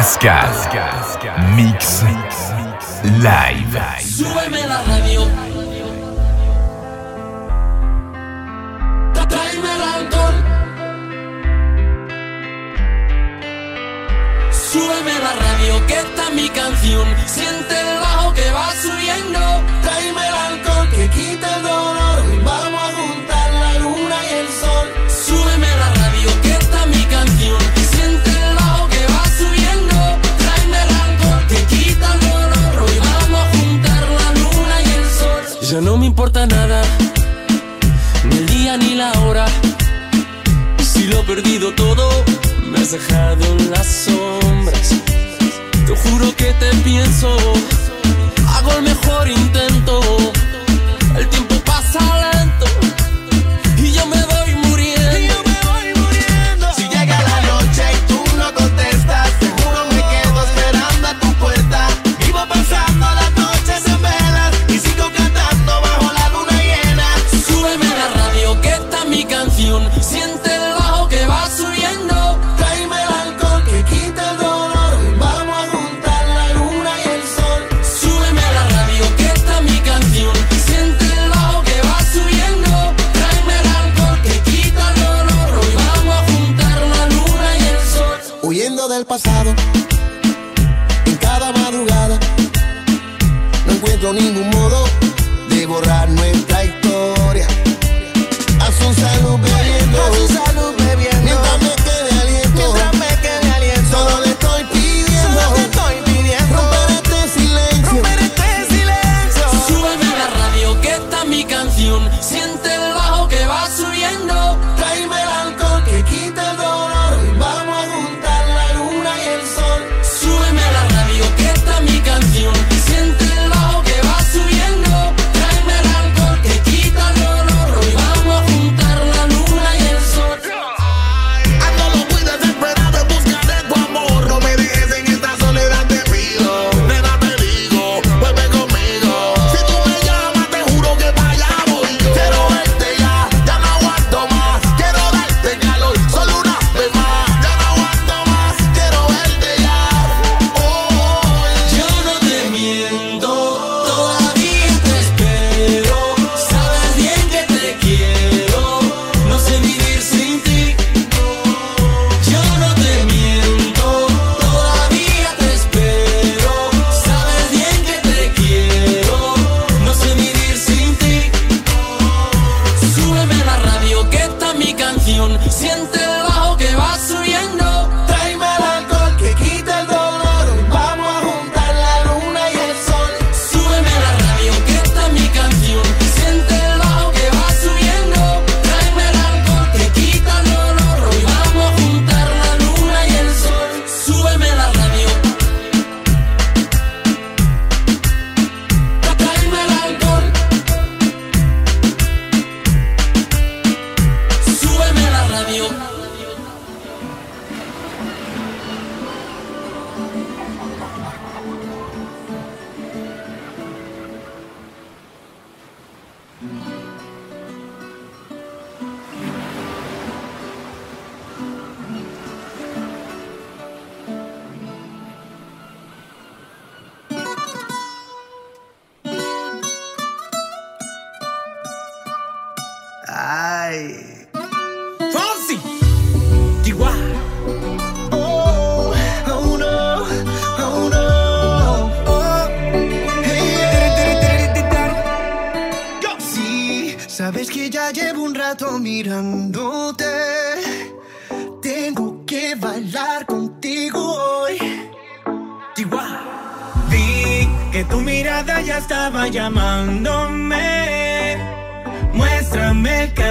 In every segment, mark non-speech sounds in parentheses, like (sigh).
Pascal, Mix, Live. Súbeme la radio. Tráeme el alcohol. Súbeme la radio, que esta mi canción. Siente el bajo que va subiendo. Tráeme el alcohol, que quita el dolor. No me importa nada, ni el día ni la hora. Si lo he perdido todo, me has dejado en las sombras. Te juro que te pienso, hago el mejor intento. El tiempo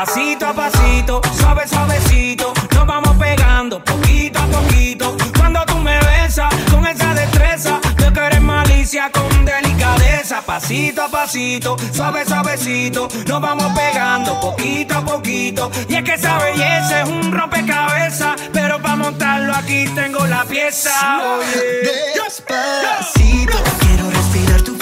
Pasito a pasito, suave, suavecito, nos vamos pegando poquito a poquito. Cuando tú me besas con esa destreza, yo que eres malicia con delicadeza. Pasito a pasito, suave, suavecito, nos vamos pegando poquito a poquito. Y es que esa belleza es un rompecabezas, pero para montarlo aquí tengo la pieza. Despacito, quiero respirar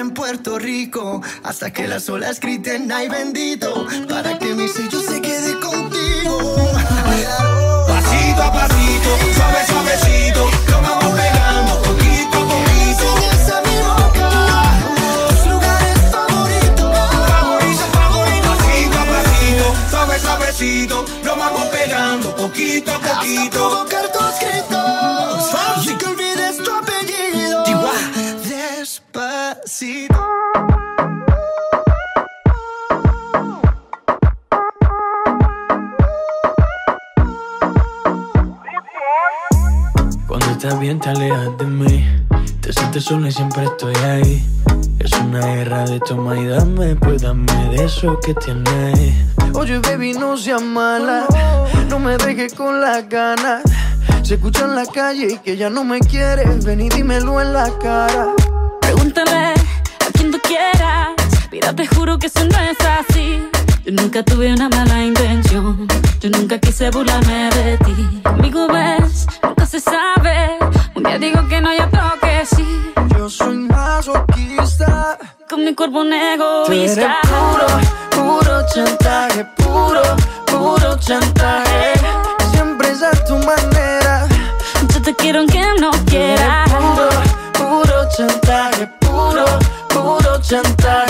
en Puerto Rico hasta que las olas griten ay bendito para que mi sello se quede contigo. Pasito a pasito, suave, suavecito, nos vamos pegando poquito a poquito. Enseñas a mi boca tus lugares favoritos. Favorito, favorito, pasito a pasito, suave, suavecito, nos vamos pegando poquito a poquito. Alejas de mí. Te sientes sola y siempre estoy ahí. Es una guerra de toma y dame. Pues dame de eso que tienes. Oye baby no seas mala. No me dejes con las ganas. Se escucha en la calle y que ya no me quieres. Ven y dímelo en la cara. Pregúntale a quien tú quieras. Mira, te juro que eso no es así. Yo nunca tuve una mala intención. Yo nunca quise burlarme de ti. Conmigo ves, nunca se sabe. Un día digo que no, y otro que sí. Yo soy masoquista Con mi cuerpo un Tú eres egoísta. puro, puro chantaje Puro, puro chantaje Siempre es a tu manera Yo te quiero aunque no quiera. Puro, puro chantaje, puro, puro chantaje.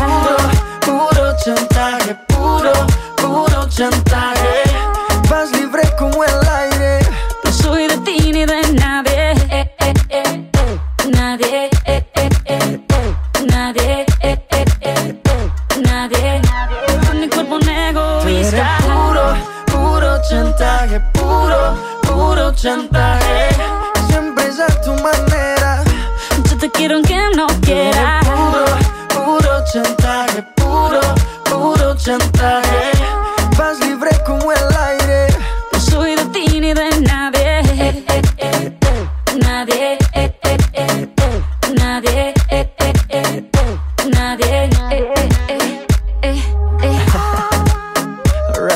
chantaje, puro, puro chantaje. Vas libre como el aire. No soy de ti ni de nadie eh, eh, eh. Nadie eh, eh, eh. Nadie. Nadie Con mi cuerpo un egoísta puro, puro chantaje, puro, puro chantaje.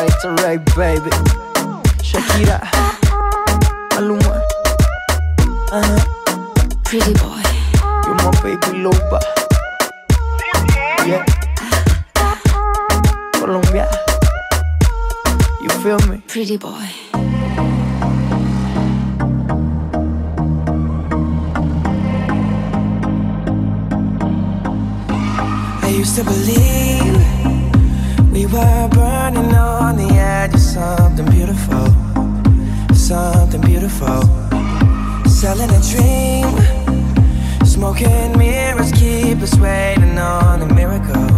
Alright, alright, baby. Shakira, Maluma, uh-huh. Pretty boy you're my baby loba. Yeah. Colombia, you feel me? Pretty boy I used to believe we were burning on the edge of something beautiful, something beautiful. Selling a dream, smoking mirrors keep us waiting on a miracle,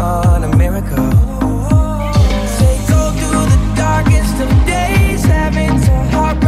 on a miracle. Say go through the darkest of days, having to hop.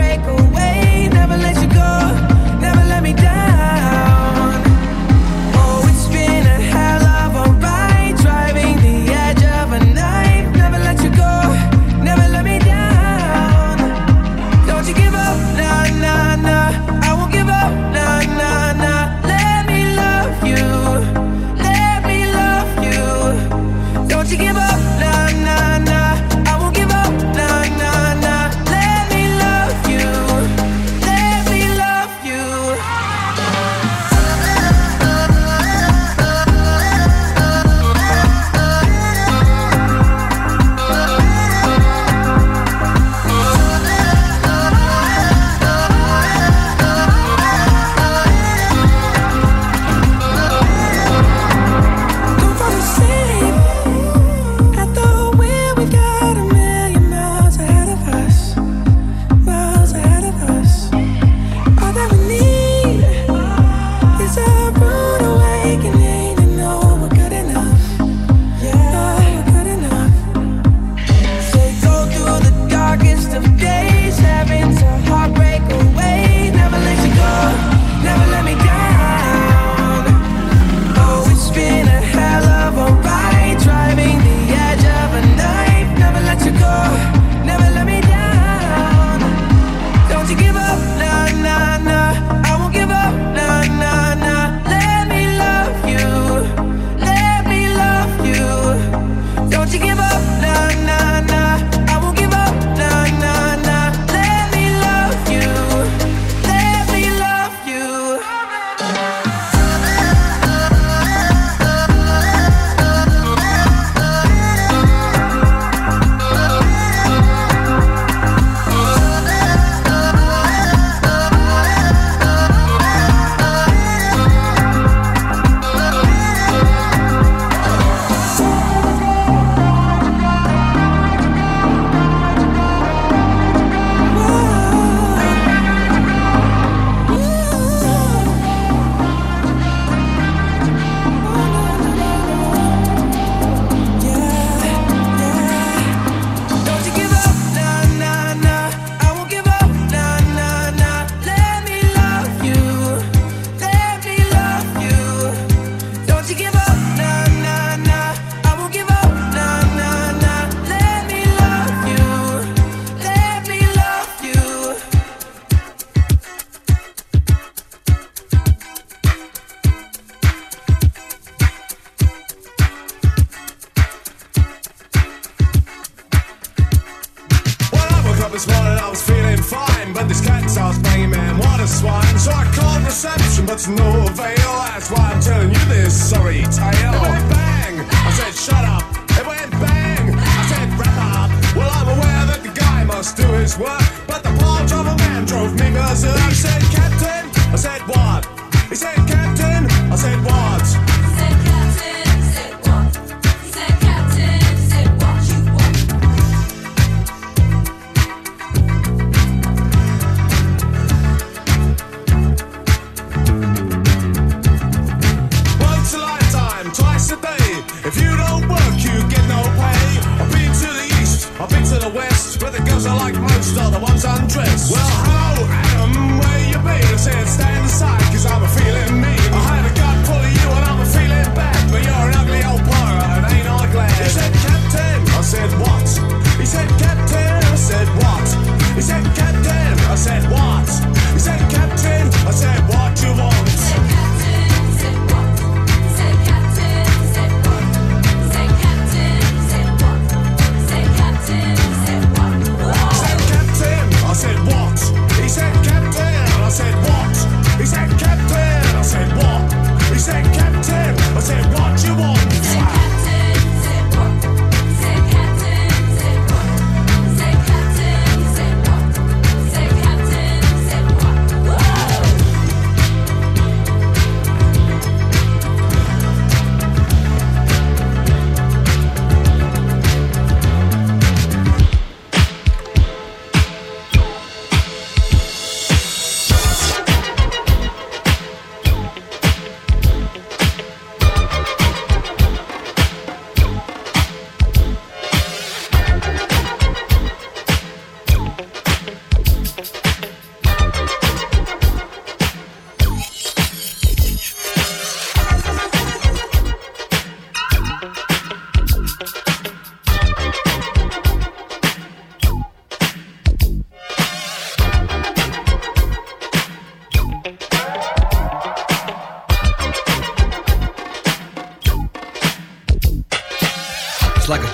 dress. Well,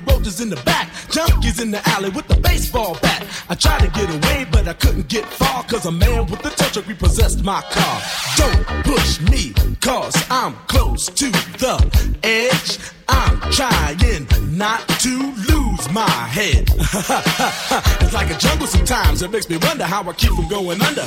roaches in the back, junkies in the alley with the baseball bat. I tried to get away, but I couldn't get far, cause a man with a tow truck repossessed my car. Don't push me, cause I'm close to the edge. I'm trying not to lose my head. (laughs) it's like a jungle sometimes. It makes me wonder how I keep from going under.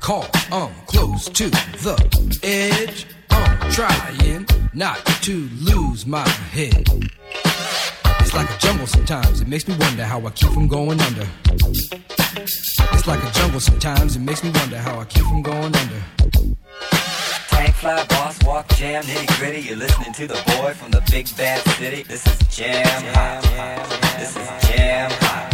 call. I'm close to the edge. I'm trying not to lose my head. It's like a jungle sometimes. It makes me wonder how I keep from going under. It's like a jungle sometimes. It makes me wonder how I keep from going under. Tank fly, boss walk, jam, nitty gritty. You're listening to the boy from the big bad city. This is jam hot. This is jam hot.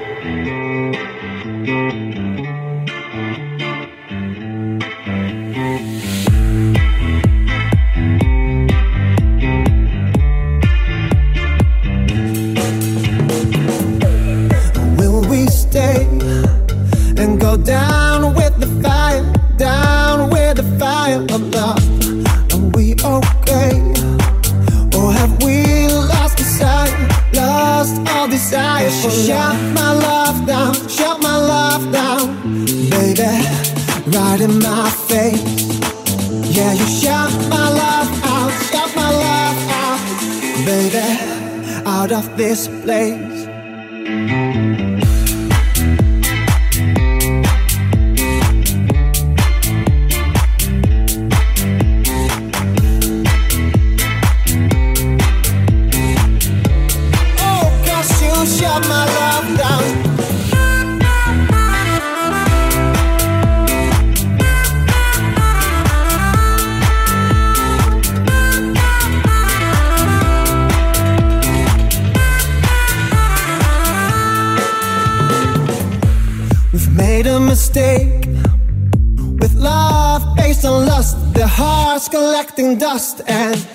Collecting dust, and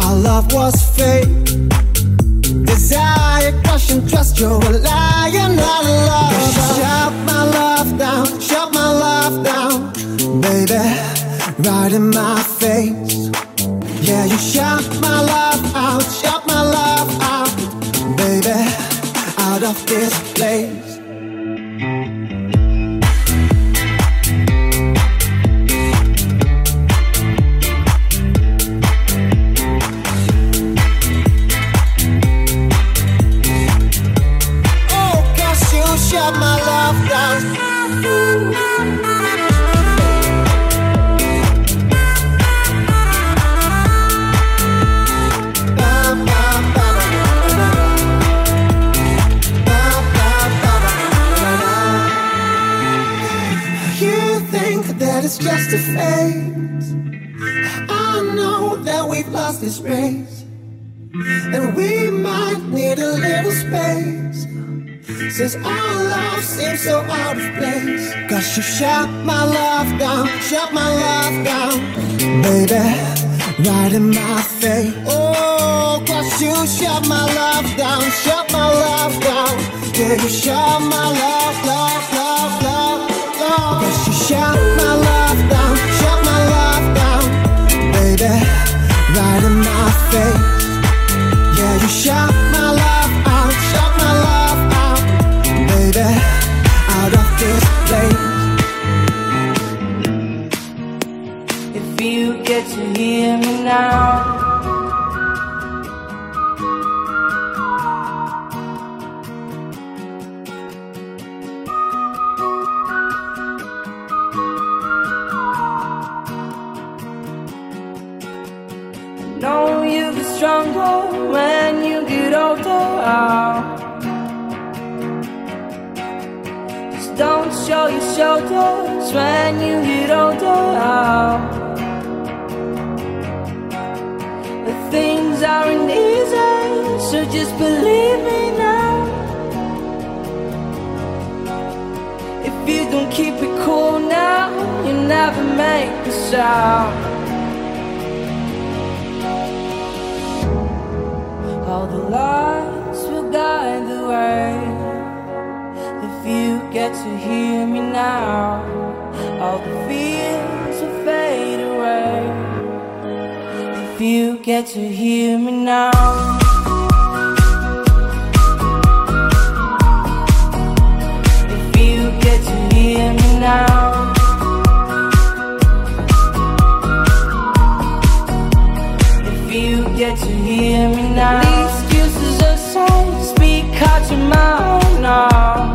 our love was fake. Desire, caution, trust, you're a liar, not a lover. Shut my love down, shut my love down, baby, right in my face. Yeah, you shut my love out, shut my love out, baby, out of this place. And we might need a little space. Since our love seems so out of place. Cause you shut my love down, shut my love down. Baby, right in my face. Oh, cause you shut my love down, shut my love down. Yeah, you shut my love, love, love, love, love. Cause you shut my love you get to hear me now. The excuses aside, speak out your mind now.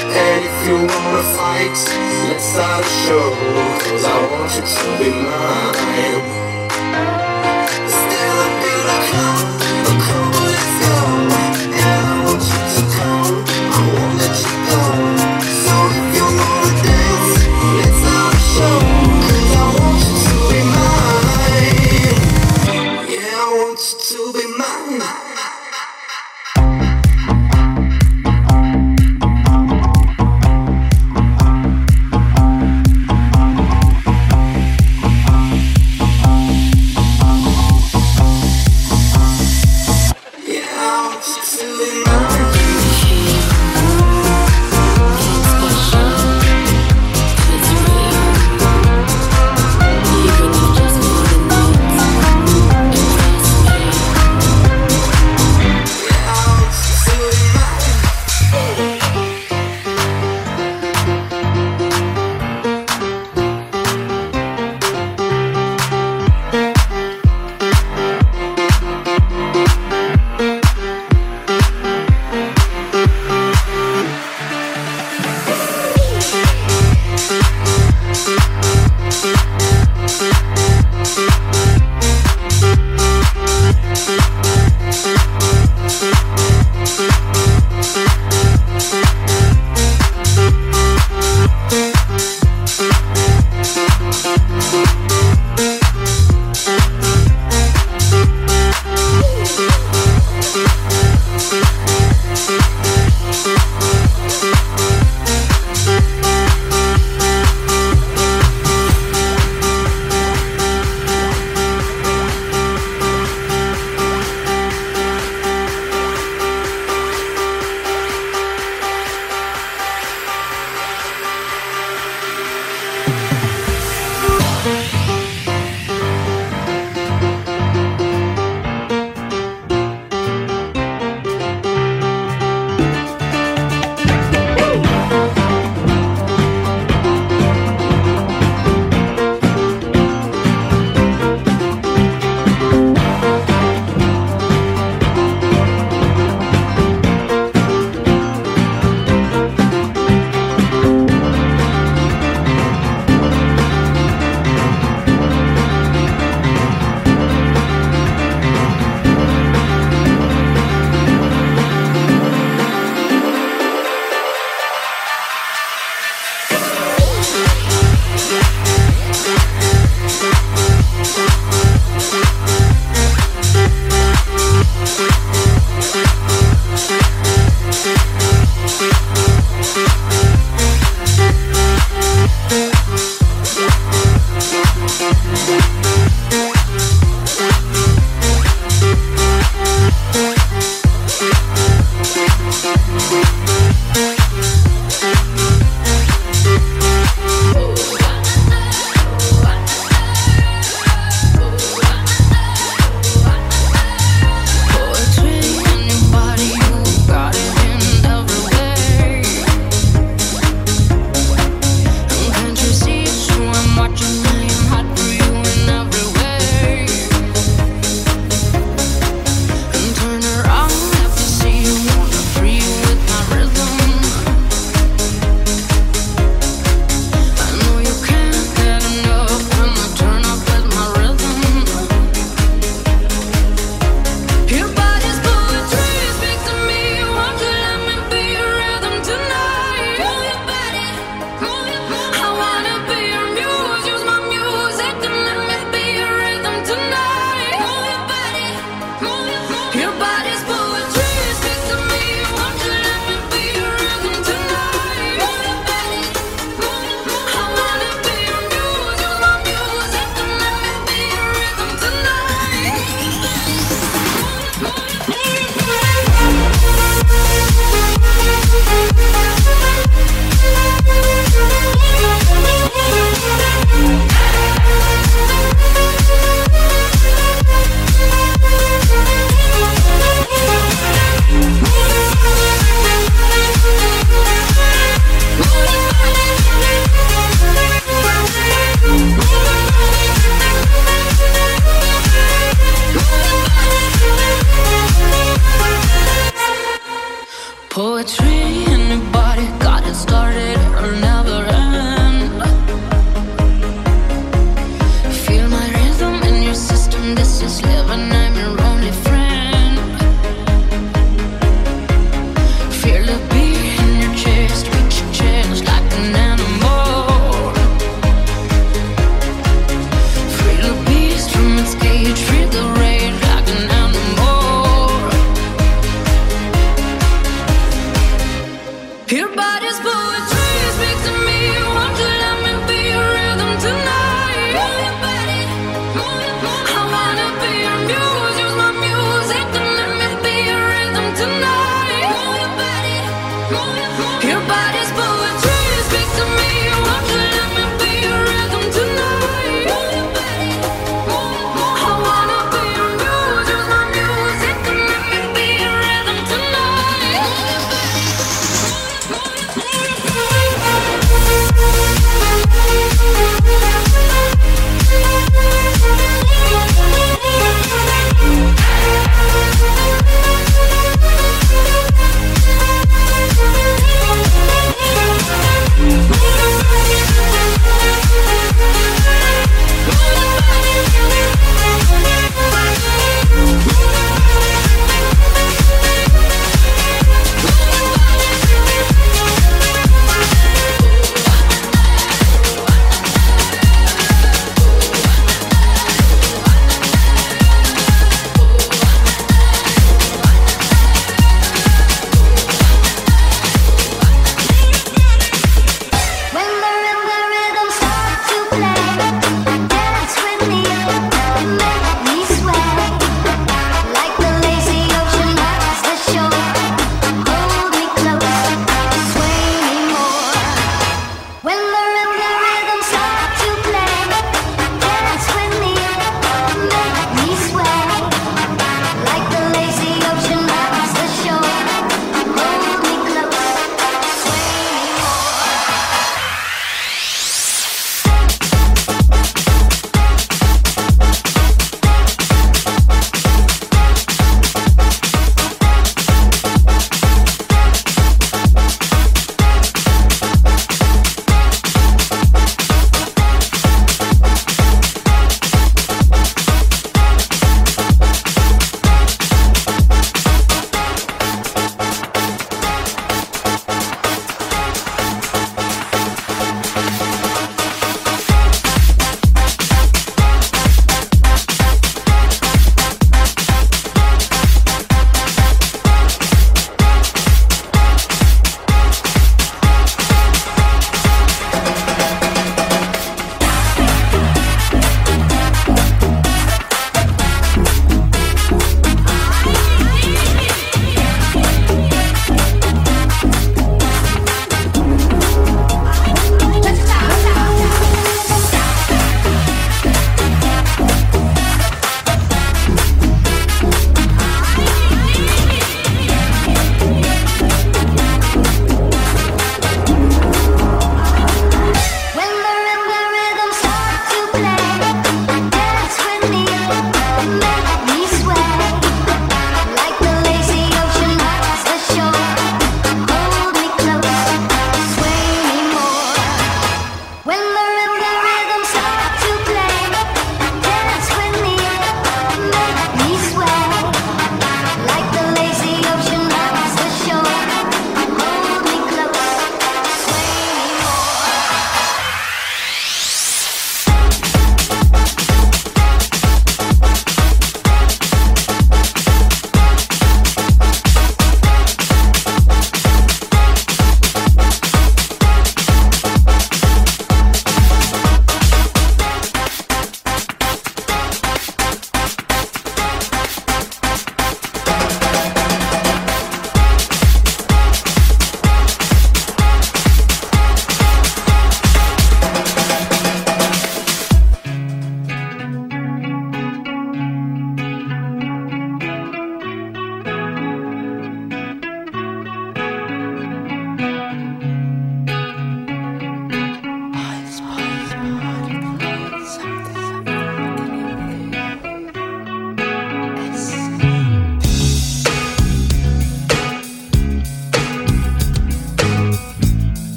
And if you wanna fight, let's start a show. Cause I want you to be mine. Still a bit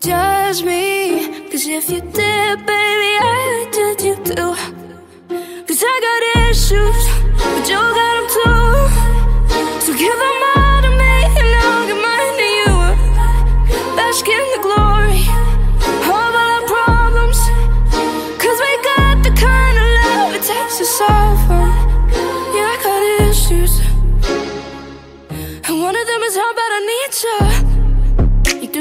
judge me. Cause if you did, baby, I would judge you too. Cause I got issues, but you got them too. So give them all to me, and I'll give mine to you. Bask in the glory of all our problems. Cause we got the kind of love it takes to solve them. Yeah, I got issues. And one of them is how bad I need you.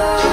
I